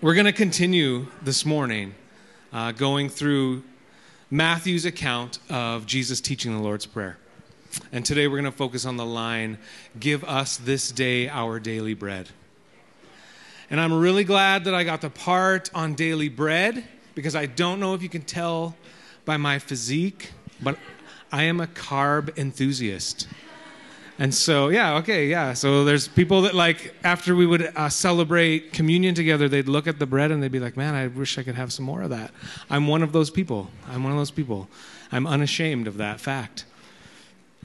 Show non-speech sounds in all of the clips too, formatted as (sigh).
We're going to continue this morning uh, going through Matthew's account of Jesus teaching the Lord's Prayer. And today we're going to focus on the line, Give us this day our daily bread. And I'm really glad that I got the part on daily bread because I don't know if you can tell by my physique, but I am a carb enthusiast. And so, yeah, okay, yeah. So there's people that like after we would uh, celebrate communion together, they'd look at the bread and they'd be like, "Man, I wish I could have some more of that." I'm one of those people. I'm one of those people. I'm unashamed of that fact.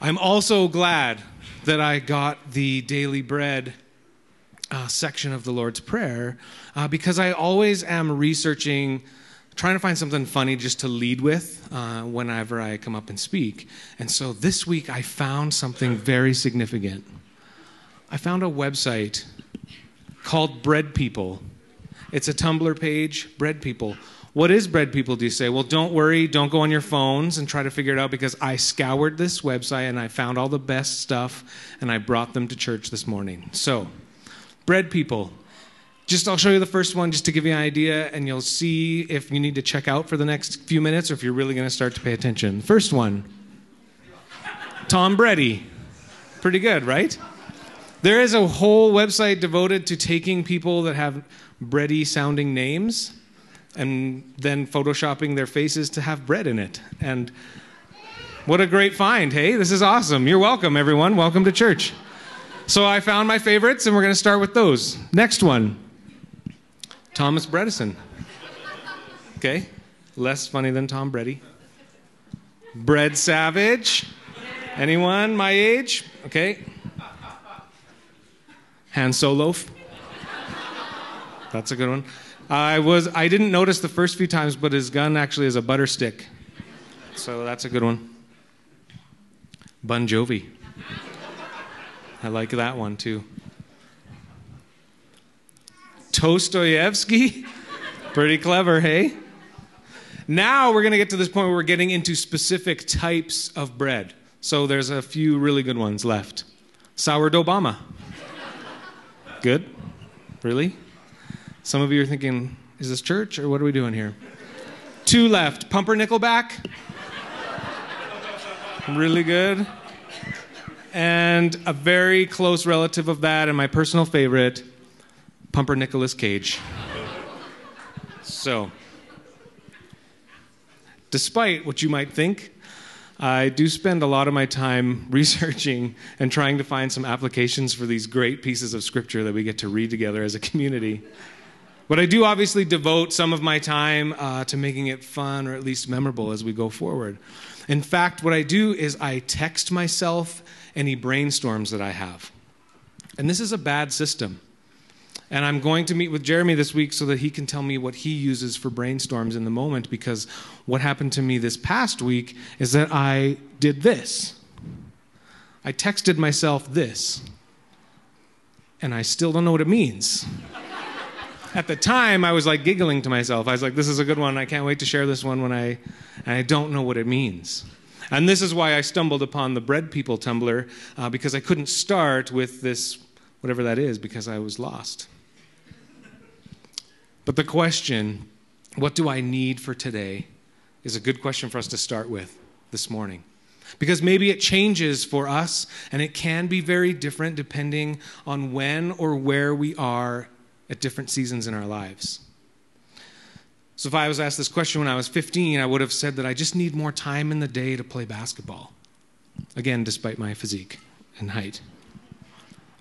I'm also glad that I got the daily bread uh, section of the Lord's Prayer uh, because I always am researching trying to find something funny just to lead with uh, whenever I come up and speak. And so this week I found something very significant. I found a website called Bread People. It's a Tumblr page, Bread People. What is Bread People, do you say? Well, don't worry, don't go on your phones and try to figure it out because I scoured this website and I found all the best stuff and I brought them to church this morning. So, Bread People, just I'll show you the first one just to give you an idea, and you'll see if you need to check out for the next few minutes or if you're really going to start to pay attention. First one Tom Brady. Pretty good, right? There is a whole website devoted to taking people that have bready sounding names and then photoshopping their faces to have bread in it. And what a great find, hey? This is awesome. You're welcome, everyone. Welcome to church. So I found my favorites, and we're going to start with those. Next one Thomas Bredesen. Okay, less funny than Tom Brady. Bread Savage. Anyone my age? Okay. Han Solo. That's a good one. I was I didn't notice the first few times, but his gun actually is a butter stick. So that's a good one. Bon Jovi. I like that one too. Dostoevsky. (laughs) Pretty clever, hey? Now we're going to get to this point where we're getting into specific types of bread. So there's a few really good ones left. Sourdough Obama. Good? Really? Some of you are thinking, is this church or what are we doing here? Two left. Pumpernickelback. Really good. And a very close relative of that, and my personal favorite, Pumper Nicholas Cage. So, despite what you might think, I do spend a lot of my time (laughs) researching and trying to find some applications for these great pieces of scripture that we get to read together as a community. But I do obviously devote some of my time uh, to making it fun or at least memorable as we go forward. In fact, what I do is I text myself any brainstorms that I have. And this is a bad system. And I'm going to meet with Jeremy this week so that he can tell me what he uses for brainstorms in the moment because what happened to me this past week is that I did this. I texted myself this. And I still don't know what it means. At the time, I was like giggling to myself. I was like, this is a good one. I can't wait to share this one when I, and I don't know what it means. And this is why I stumbled upon the Bread People Tumblr, uh, because I couldn't start with this, whatever that is, because I was lost. But the question, what do I need for today, is a good question for us to start with this morning. Because maybe it changes for us, and it can be very different depending on when or where we are at different seasons in our lives. So, if I was asked this question when I was 15, I would have said that I just need more time in the day to play basketball. Again, despite my physique and height.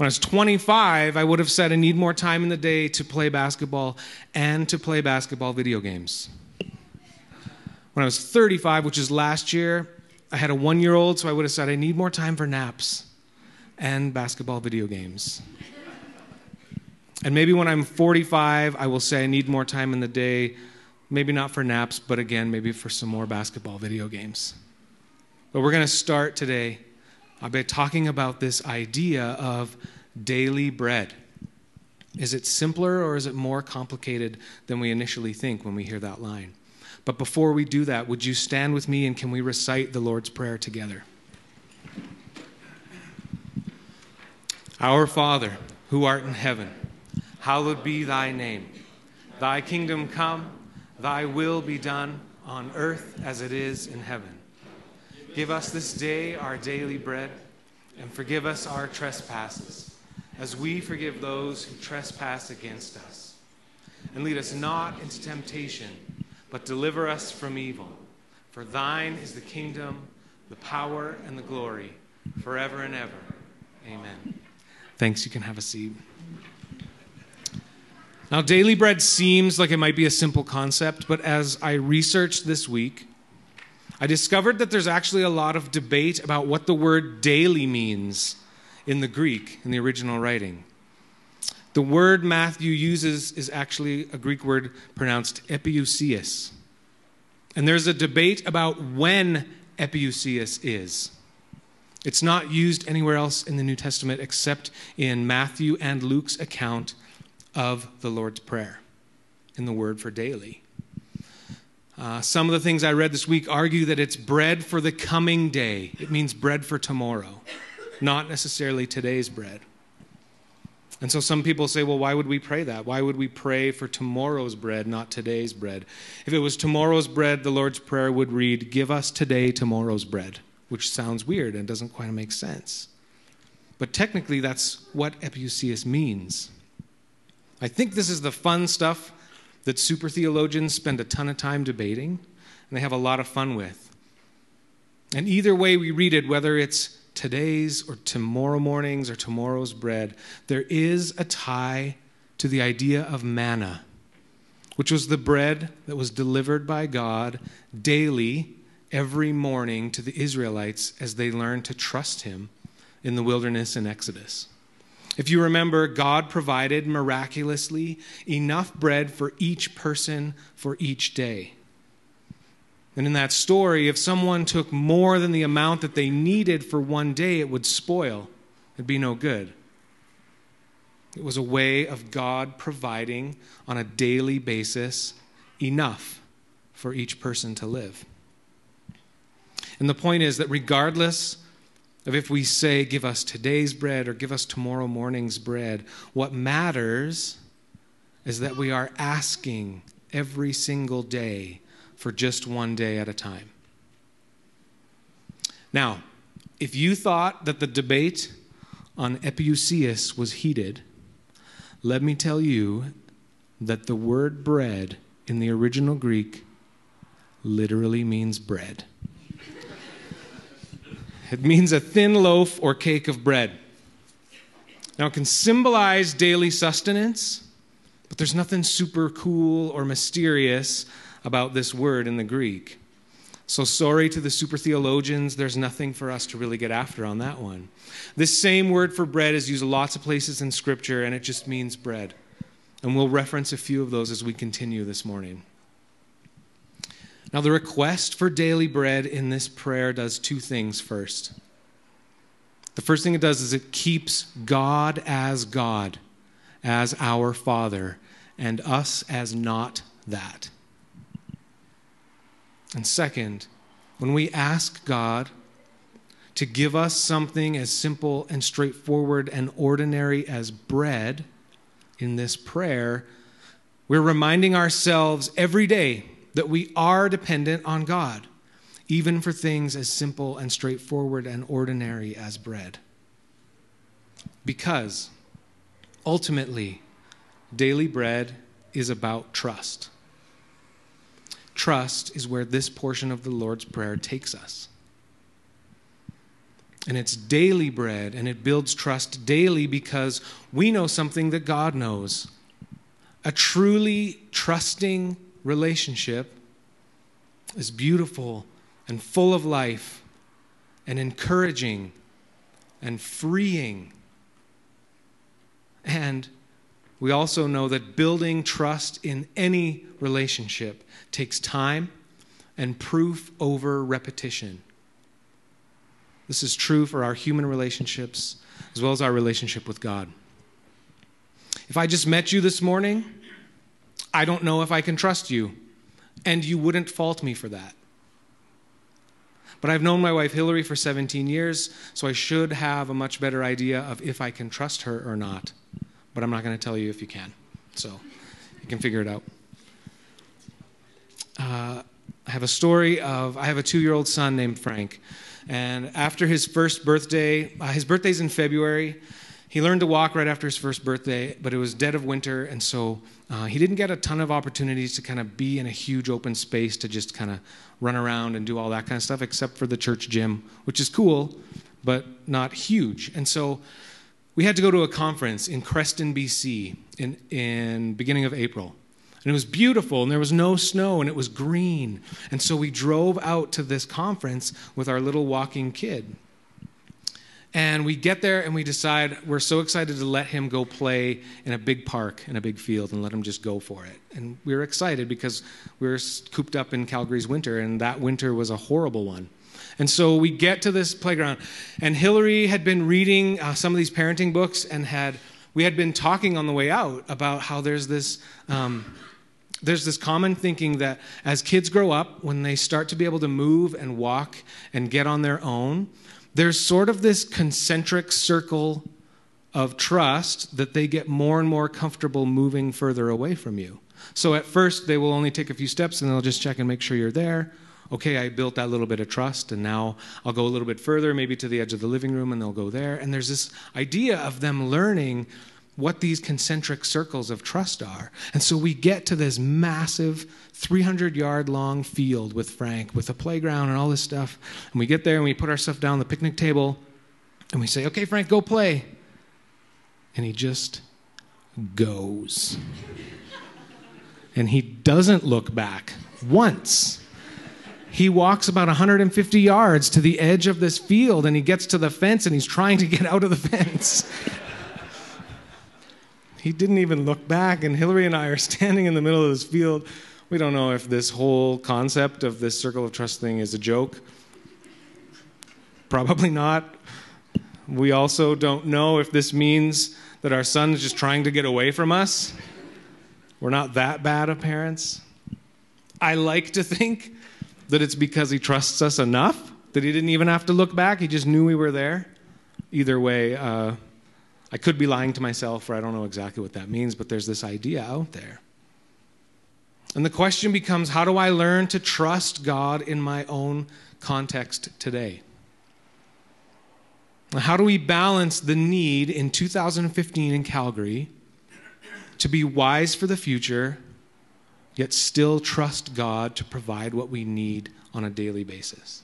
When I was 25, I would have said I need more time in the day to play basketball and to play basketball video games. When I was 35, which is last year, I had a one year old, so I would have said I need more time for naps and basketball video games. And maybe when I'm 45, I will say I need more time in the day, maybe not for naps, but again, maybe for some more basketball video games. But we're going to start today by talking about this idea of daily bread. Is it simpler or is it more complicated than we initially think when we hear that line? But before we do that, would you stand with me and can we recite the Lord's Prayer together? Our Father, who art in heaven, hallowed be thy name. Thy kingdom come, thy will be done on earth as it is in heaven. Give us this day our daily bread, and forgive us our trespasses, as we forgive those who trespass against us. And lead us not into temptation, but deliver us from evil. For thine is the kingdom, the power, and the glory, forever and ever. Amen. Thanks. You can have a seat. Now, daily bread seems like it might be a simple concept, but as I researched this week, I discovered that there's actually a lot of debate about what the word daily means in the Greek, in the original writing. The word Matthew uses is actually a Greek word pronounced epiousios. And there's a debate about when epiousios is. It's not used anywhere else in the New Testament except in Matthew and Luke's account of the Lord's Prayer in the word for daily. Uh, some of the things I read this week argue that it's bread for the coming day. It means bread for tomorrow, not necessarily today's bread. And so some people say, well, why would we pray that? Why would we pray for tomorrow's bread, not today's bread? If it was tomorrow's bread, the Lord's Prayer would read, Give us today tomorrow's bread, which sounds weird and doesn't quite make sense. But technically, that's what epiousios means. I think this is the fun stuff that super theologians spend a ton of time debating and they have a lot of fun with. And either way we read it, whether it's today's or tomorrow morning's or tomorrow's bread, there is a tie to the idea of manna, which was the bread that was delivered by God daily, every morning to the Israelites as they learned to trust Him in the wilderness in Exodus. If you remember, God provided miraculously enough bread for each person for each day. And in that story, if someone took more than the amount that they needed for one day, it would spoil. It'd be no good. It was a way of God providing on a daily basis enough for each person to live. And the point is that regardless of if we say, give us today's bread or give us tomorrow morning's bread, what matters is that we are asking every single day for just one day at a time. Now, if you thought that the debate on epiousios was heated, let me tell you that the word bread in the original Greek literally means bread. It means a thin loaf or cake of bread. Now, it can symbolize daily sustenance, but there's nothing super cool or mysterious about this word in the Greek. So, sorry to the super theologians, there's nothing for us to really get after on that one. This same word for bread is used lots of places in Scripture, and it just means bread. And we'll reference a few of those as we continue this morning. Now, the request for daily bread in this prayer does two things first. The first thing it does is it keeps God as God, as our Father, and us as not that. And second, when we ask God to give us something as simple and straightforward and ordinary as bread in this prayer, we're reminding ourselves every day that we are dependent on God, even for things as simple and straightforward and ordinary as bread. Because ultimately, daily bread is about trust. Trust is where this portion of the Lord's Prayer takes us. And it's daily bread, and it builds trust daily because we know something that God knows. A truly trusting relationship is beautiful and full of life and encouraging and freeing. And we also know that building trust in any relationship takes time and proof over repetition. This is true for our human relationships as well as our relationship with God. If I just met you this morning I don't know if I can trust you. And you wouldn't fault me for that. But I've known my wife Hillary for 17 years, so I should have a much better idea of if I can trust her or not. But I'm not going to tell you if you can. So You can figure it out. Uh, I have a story of I have a two year old son named Frank. And after his first birthday, uh, his birthday's in February. He learned to walk right after his first birthday, but it was dead of winter, and so uh, he didn't get a ton of opportunities to kind of be in a huge open space to just kind of run around and do all that kind of stuff, except for the church gym, which is cool, but not huge. And so we had to go to a conference in Creston, BC, in in beginning of April. And it was beautiful, and there was no snow, and it was green. And so we drove out to this conference with our little walking kid. And we get there and we decide we're so excited to let him go play in a big park, in a big field, and let him just go for it. And we were excited because we were cooped up in Calgary's winter, and that winter was a horrible one. And so we get to this playground, and Hillary had been reading uh, some of these parenting books and had we had been talking on the way out about how there's this um, there's this common thinking that as kids grow up, when they start to be able to move and walk and get on their own, there's sort of this concentric circle of trust that they get more and more comfortable moving further away from you. So at first, they will only take a few steps and they'll just check and make sure you're there. Okay, I built that little bit of trust, and now I'll go a little bit further, maybe to the edge of the living room, and they'll go there. And there's this idea of them learning what these concentric circles of trust are. And so we get to this massive 300 yard long field with Frank, with a playground and all this stuff. And we get there and we put our stuff down on the picnic table and we say, okay, Frank, go play. And he just goes. and he doesn't look back once. He walks about 150 yards to the edge of this field and he gets to the fence and he's trying to get out of the (laughs) fence he didn't even look back. And Hillary and I are (laughs) standing in the middle of this field. We don't know if this whole concept of this circle of trust thing is a joke. Probably not. We also don't know if this means that our son is just trying to get away from us. We're not that bad of parents. I like to think that it's because he trusts us enough that he didn't even have to look back. He just knew we were there. Either way, uh, I could be lying to myself, or I don't know exactly what that means, but there's this idea out there. And the question becomes how do I learn to trust God in my own context today? How do we balance the need in 2015 in Calgary to be wise for the future, yet still trust God to provide what we need on a daily basis?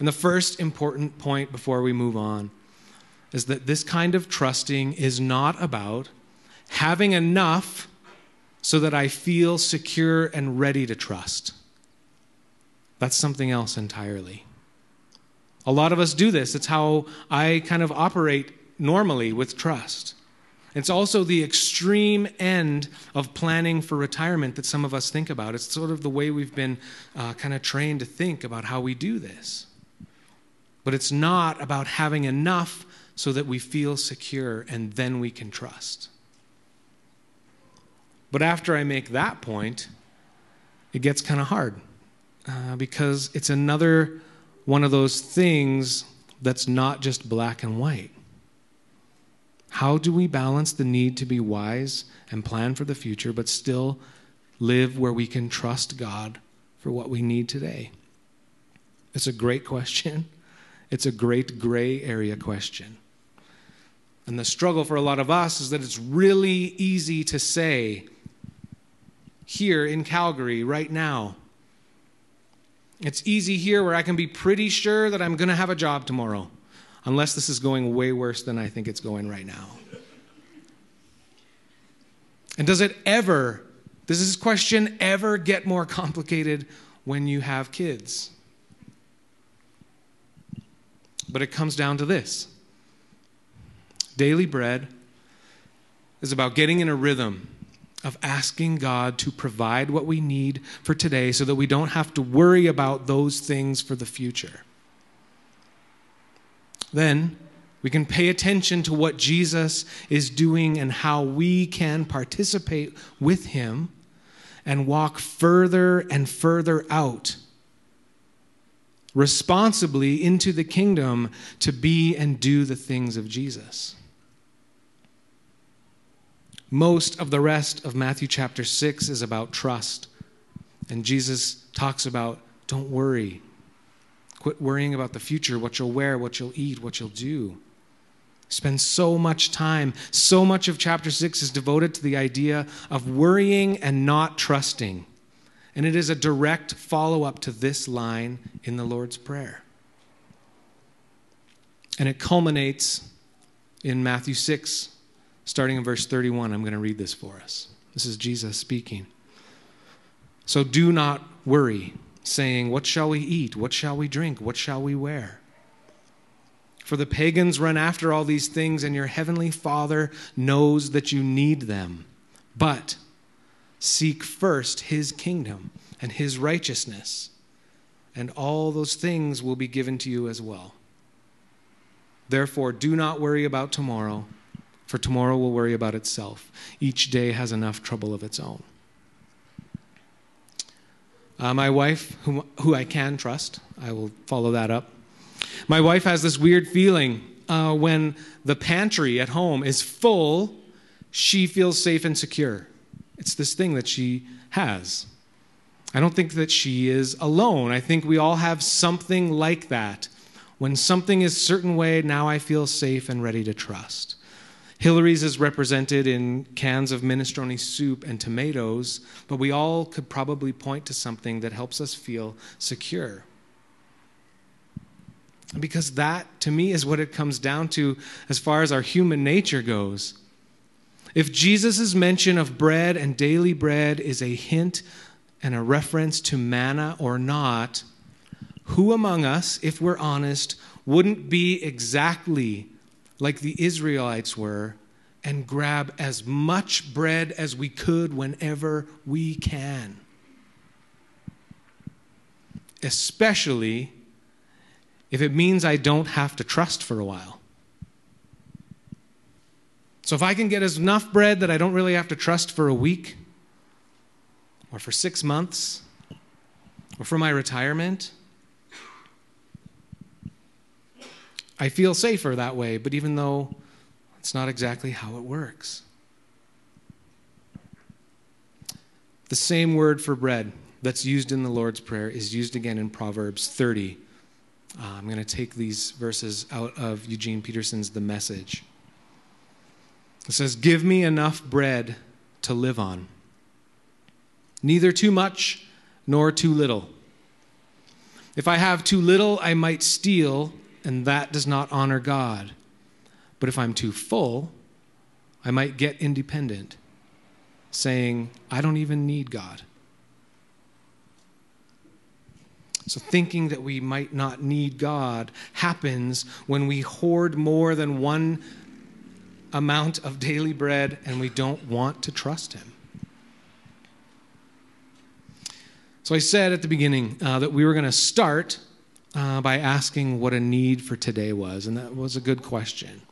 And the first important point before we move on is that this kind of trusting is not about having enough so that I feel secure and ready to trust. That's something else entirely. A lot of us do this. It's how I kind of operate normally with trust. It's also the extreme end of planning for retirement that some of us think about. It's sort of the way we've been uh, kind of trained to think about how we do this. But it's not about having enough so that we feel secure and then we can trust. But after I make that point, it gets kind of hard uh, because it's another one of those things that's not just black and white. How do we balance the need to be wise and plan for the future, but still live where we can trust God for what we need today? It's a great question. It's a great gray area question. And the struggle for a lot of us is that it's really easy to say here in Calgary right now. It's easy here where I can be pretty sure that I'm going to have a job tomorrow, unless this is going way worse than I think it's going right now. And does it ever, does this question ever get more complicated when you have kids? But it comes down to this Daily bread is about getting in a rhythm of asking God to provide what we need for today so that we don't have to worry about those things for the future. Then we can pay attention to what Jesus is doing and how we can participate with him and walk further and further out responsibly into the kingdom to be and do the things of Jesus. Most of the rest of Matthew chapter 6 is about trust. And Jesus talks about don't worry. Quit worrying about the future, what you'll wear, what you'll eat, what you'll do. Spend so much time, so much of chapter 6 is devoted to the idea of worrying and not trusting. And it is a direct follow up to this line in the Lord's Prayer. And it culminates in Matthew 6, starting in verse 31. I'm going to read this for us. This is Jesus speaking. So do not worry, saying, What shall we eat? What shall we drink? What shall we wear? For the pagans run after all these things, and your heavenly Father knows that you need them. But seek first his kingdom and his righteousness, and all those things will be given to you as well. Therefore, do not worry about tomorrow, for tomorrow will worry about itself. Each day has enough trouble of its own. Uh, my wife, whom, who I can trust, I will follow that up my wife has this weird feeling uh, when the pantry at home is full, she feels safe and secure. It's this thing that she has. I don't think that she is alone. I think we all have something like that. When something is a certain way, now I feel safe and ready to trust. Hillary's is represented in cans of minestrone soup and tomatoes, but we all could probably point to something that helps us feel secure. Because that, to me, is what it comes down to as far as our human nature goes. If Jesus' mention of bread and daily bread is a hint and a reference to manna or not, who among us, if we're honest, wouldn't be exactly like the Israelites were and grab as much bread as we could whenever we can? Especially if it means I don't have to trust for a while. So if I can get enough bread that I don't really have to trust for a week, or for six months, or for my retirement, I feel safer that way, but even though it's not exactly how it works. The same word for bread that's used in the Lord's Prayer is used again in Proverbs 30, uh, I'm going to take these verses out of Eugene Peterson's The Message. It says, Give me enough bread to live on, neither too much nor too little. If I have too little, I might steal, and that does not honor God. But if I'm too full, I might get independent, saying, I don't even need God. So, thinking that we might not need God happens when we hoard more than one amount of daily bread and we don't want to trust Him. So, I said at the beginning uh, that we were going to start uh, by asking what a need for today was, and that was a good question.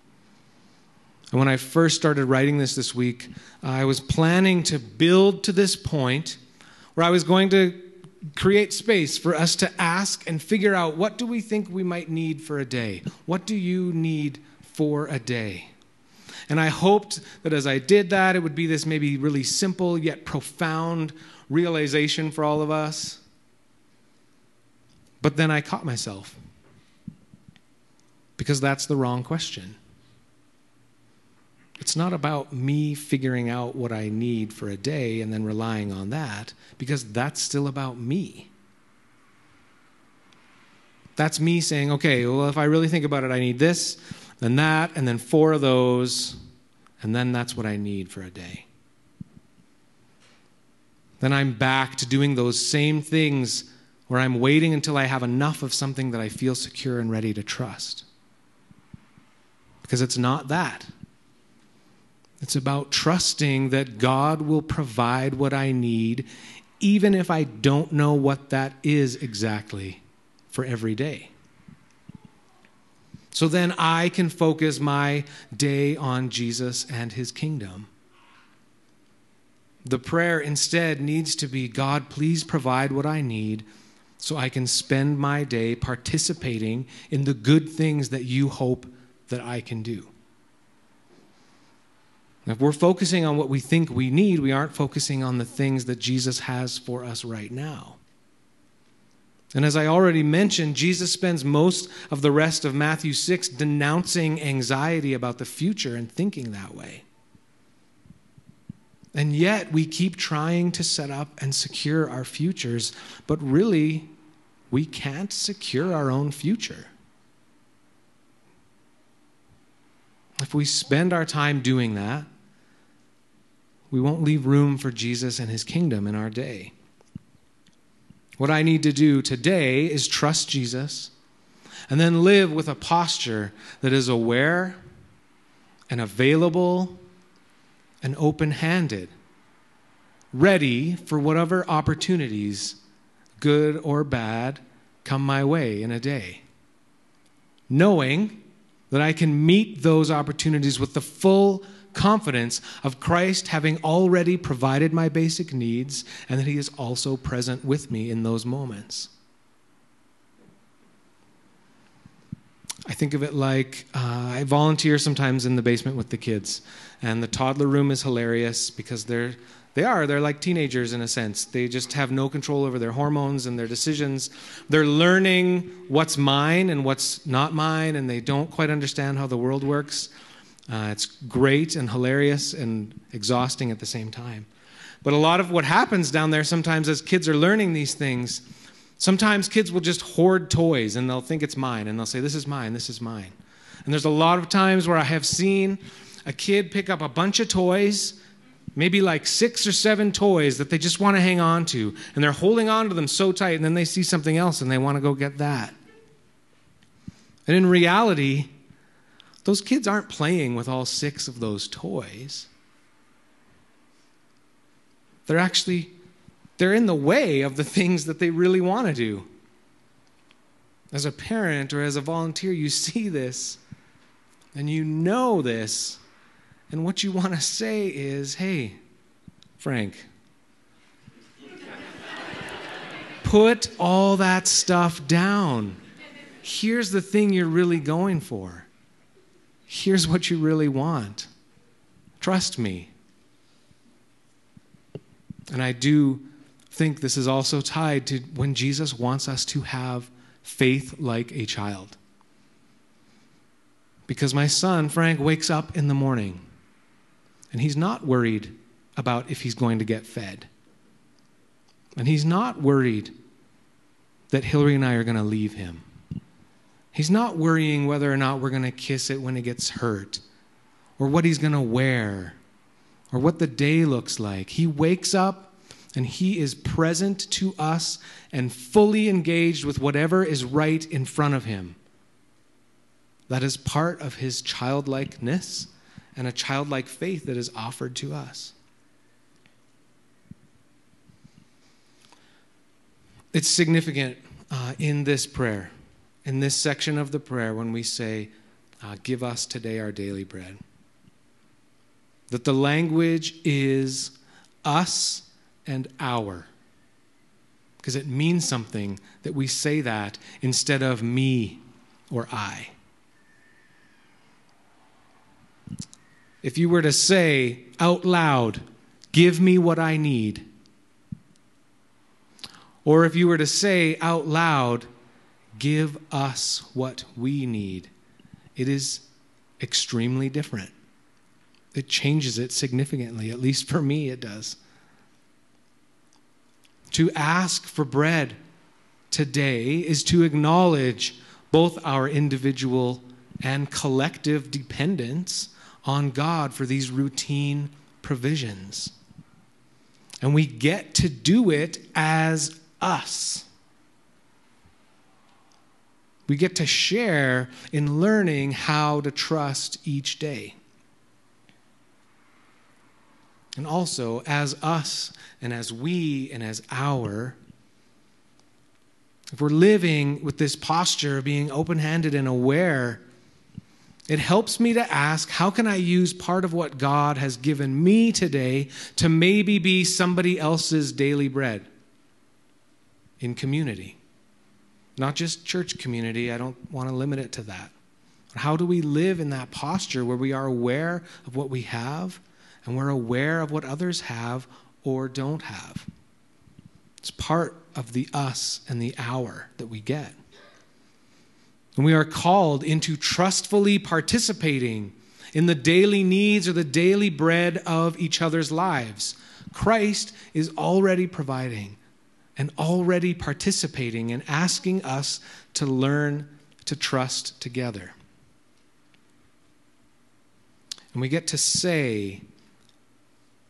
And when I first started writing this this week, I was planning to build to this point where I was going to create space for us to ask and figure out what do we think we might need for a day? What do you need for a day? And I hoped that as I did that, it would be this maybe really simple yet profound realization for all of us. But then I caught myself because that's the wrong question. It's not about me figuring out what I need for a day and then relying on that, because that's still about me. That's me saying, okay, well, if I really think about it, I need this, then that, and then four of those, and then that's what I need for a day. Then I'm back to doing those same things where I'm waiting until I have enough of something that I feel secure and ready to trust. Because it's not that. It's about trusting that God will provide what I need, even if I don't know what that is exactly for every day. So then I can focus my day on Jesus and his kingdom. The prayer instead needs to be God, please provide what I need so I can spend my day participating in the good things that you hope that I can do. If we're focusing on what we think we need, we aren't focusing on the things that Jesus has for us right now. And as I already mentioned, Jesus spends most of the rest of Matthew 6 denouncing anxiety about the future and thinking that way. And yet we keep trying to set up and secure our futures, but really, we can't secure our own future. If we spend our time doing that, we won't leave room for Jesus and his kingdom in our day. What I need to do today is trust Jesus and then live with a posture that is aware and available and open handed, ready for whatever opportunities, good or bad, come my way in a day. Knowing that I can meet those opportunities with the full confidence of Christ having already provided my basic needs and that He is also present with me in those moments. I think of it like uh, I volunteer sometimes in the basement with the kids, and the toddler room is hilarious because they're they are they're like teenagers in a sense. They just have no control over their hormones and their decisions. They're learning what's mine and what's not mine, and they don't quite understand how the world works. Uh, it's great and hilarious and exhausting at the same time. But a lot of what happens down there sometimes as kids are learning these things, sometimes kids will just hoard toys and they'll think it's mine and they'll say, This is mine, this is mine. And there's a lot of times where I have seen a kid pick up a bunch of toys, maybe like six or seven toys that they just want to hang on to, and they're holding on to them so tight, and then they see something else and they want to go get that. And in reality, those kids aren't playing with all six of those toys. They're actually they're in the way of the things that they really want to do. As a parent or as a volunteer, you (laughs) see this and you know this. And what you want to say is, "Hey, Frank, put all that stuff down. Here's the thing you're really going for here's what you really want. Trust me. And I do think this is also tied to when Jesus wants us to have faith like a child. Because my son, Frank, wakes up in the morning and he's not worried about if he's going to get fed. And he's not worried that Hillary and I are going to leave him. He's not worrying whether or not we're going to kiss it when it gets hurt, or what he's going to wear, or what the day looks like. He wakes up and he is present to us and fully engaged with whatever is right in front of him. That is part of his childlikeness and a childlike faith that is offered to us. It's significant uh, in this prayer in this section of the prayer when we say, uh, Give us today our daily bread. That the language is us and our. Because it means something that we say that instead of me or I. If you were to say out loud, Give me what I need. Or if you were to say out loud, give us what we need, it is extremely different. It changes it significantly, at least for me, it does. To ask for bread today is to acknowledge both our individual and collective dependence on God for these routine provisions. And we get to do it as us we get to share in learning how to trust each day. And also, as us and as we and as our, if we're living with this posture of being open handed and aware, it helps me to ask how can I use part of what God has given me today to maybe be somebody else's daily bread in community? Not just church community, I don't want to limit it to that. How do we live in that posture where we are aware of what we have and we're aware of what others have or don't have. It's part of the us and the our that we get. And we are called into trustfully participating in the daily needs or the daily bread of each other's lives. Christ is already providing and already participating and asking us to learn to trust together. And we get to say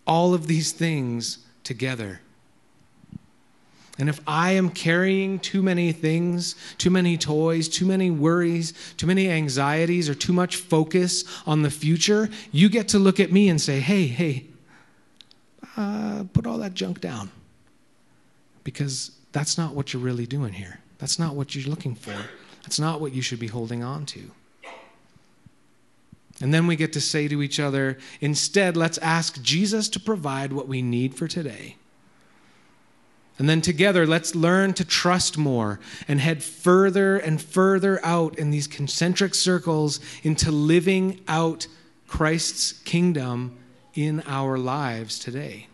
all of these things together. And if I am carrying too many things, too many toys, too many worries, too many anxieties, or too much focus on the future, you get to look at me and say, hey, hey, uh, put all that junk down. Because that's not what you're really doing here. That's not what you're looking for. That's not what you should be holding on to. And then we get to say to each other, instead, let's ask Jesus to provide what we need for today. And then together, let's learn to trust more and head further and further out in these concentric circles into living out Christ's kingdom in our lives today.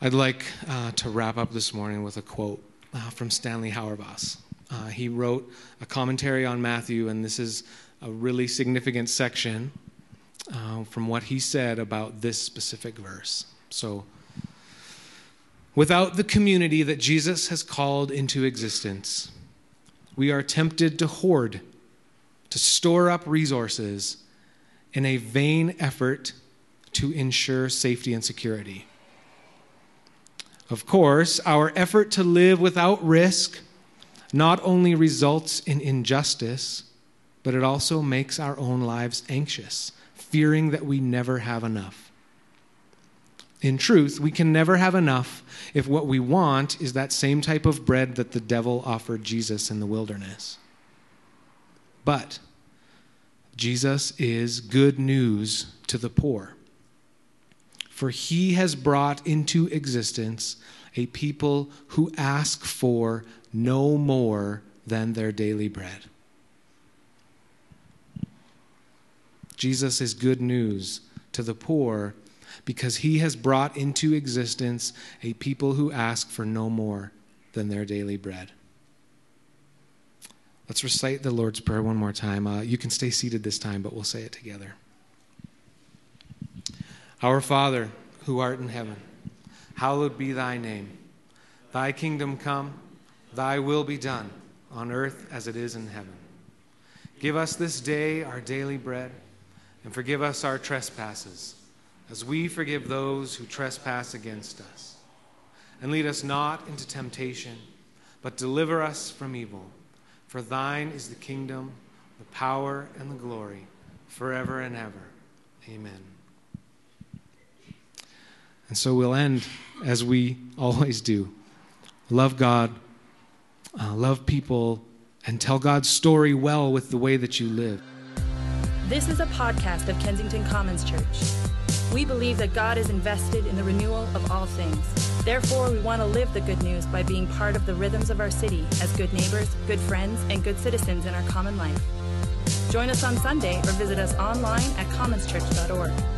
I'd like uh, to wrap up this morning with a quote uh, from Stanley Hauerwas. Uh, he wrote a commentary on Matthew, and this is a really significant section uh, from what he said about this specific verse. So, without the community that Jesus has called into existence, we are tempted to hoard, to store up resources in a vain effort to ensure safety and security. Of course, our effort to live without risk not only results in injustice, but it also makes our own lives anxious, fearing that we never have enough. In truth, we can never have enough if what we want is that same type of bread that the devil offered Jesus in the wilderness. But Jesus is good news to the poor. For he has brought into existence a people who ask for no more than their daily bread. Jesus is good news to the poor because he has brought into existence a people who ask for no more than their daily bread. Let's recite the Lord's Prayer one more time. Uh, you can stay seated this time, but we'll say it together. Our Father, who art in heaven, hallowed be thy name. Thy kingdom come Thy will be done on earth as it is in heaven. Give us this day our daily bread, and forgive us our trespasses, as we forgive those who trespass against us. And lead us not into temptation, but deliver us from evil. For thine is the kingdom, the power, and the glory, forever and ever. Amen. And so we'll end as we always do. Love God uh, love people, and tell God's story well with the way that you live. This is a podcast of Kensington Commons Church. We believe that God is invested in the renewal of all things. Therefore, we want to live the good news by being part of the rhythms of our city as good neighbors, good friends, and good citizens in our common life. Join us on Sunday or visit us online at commonschurch.org.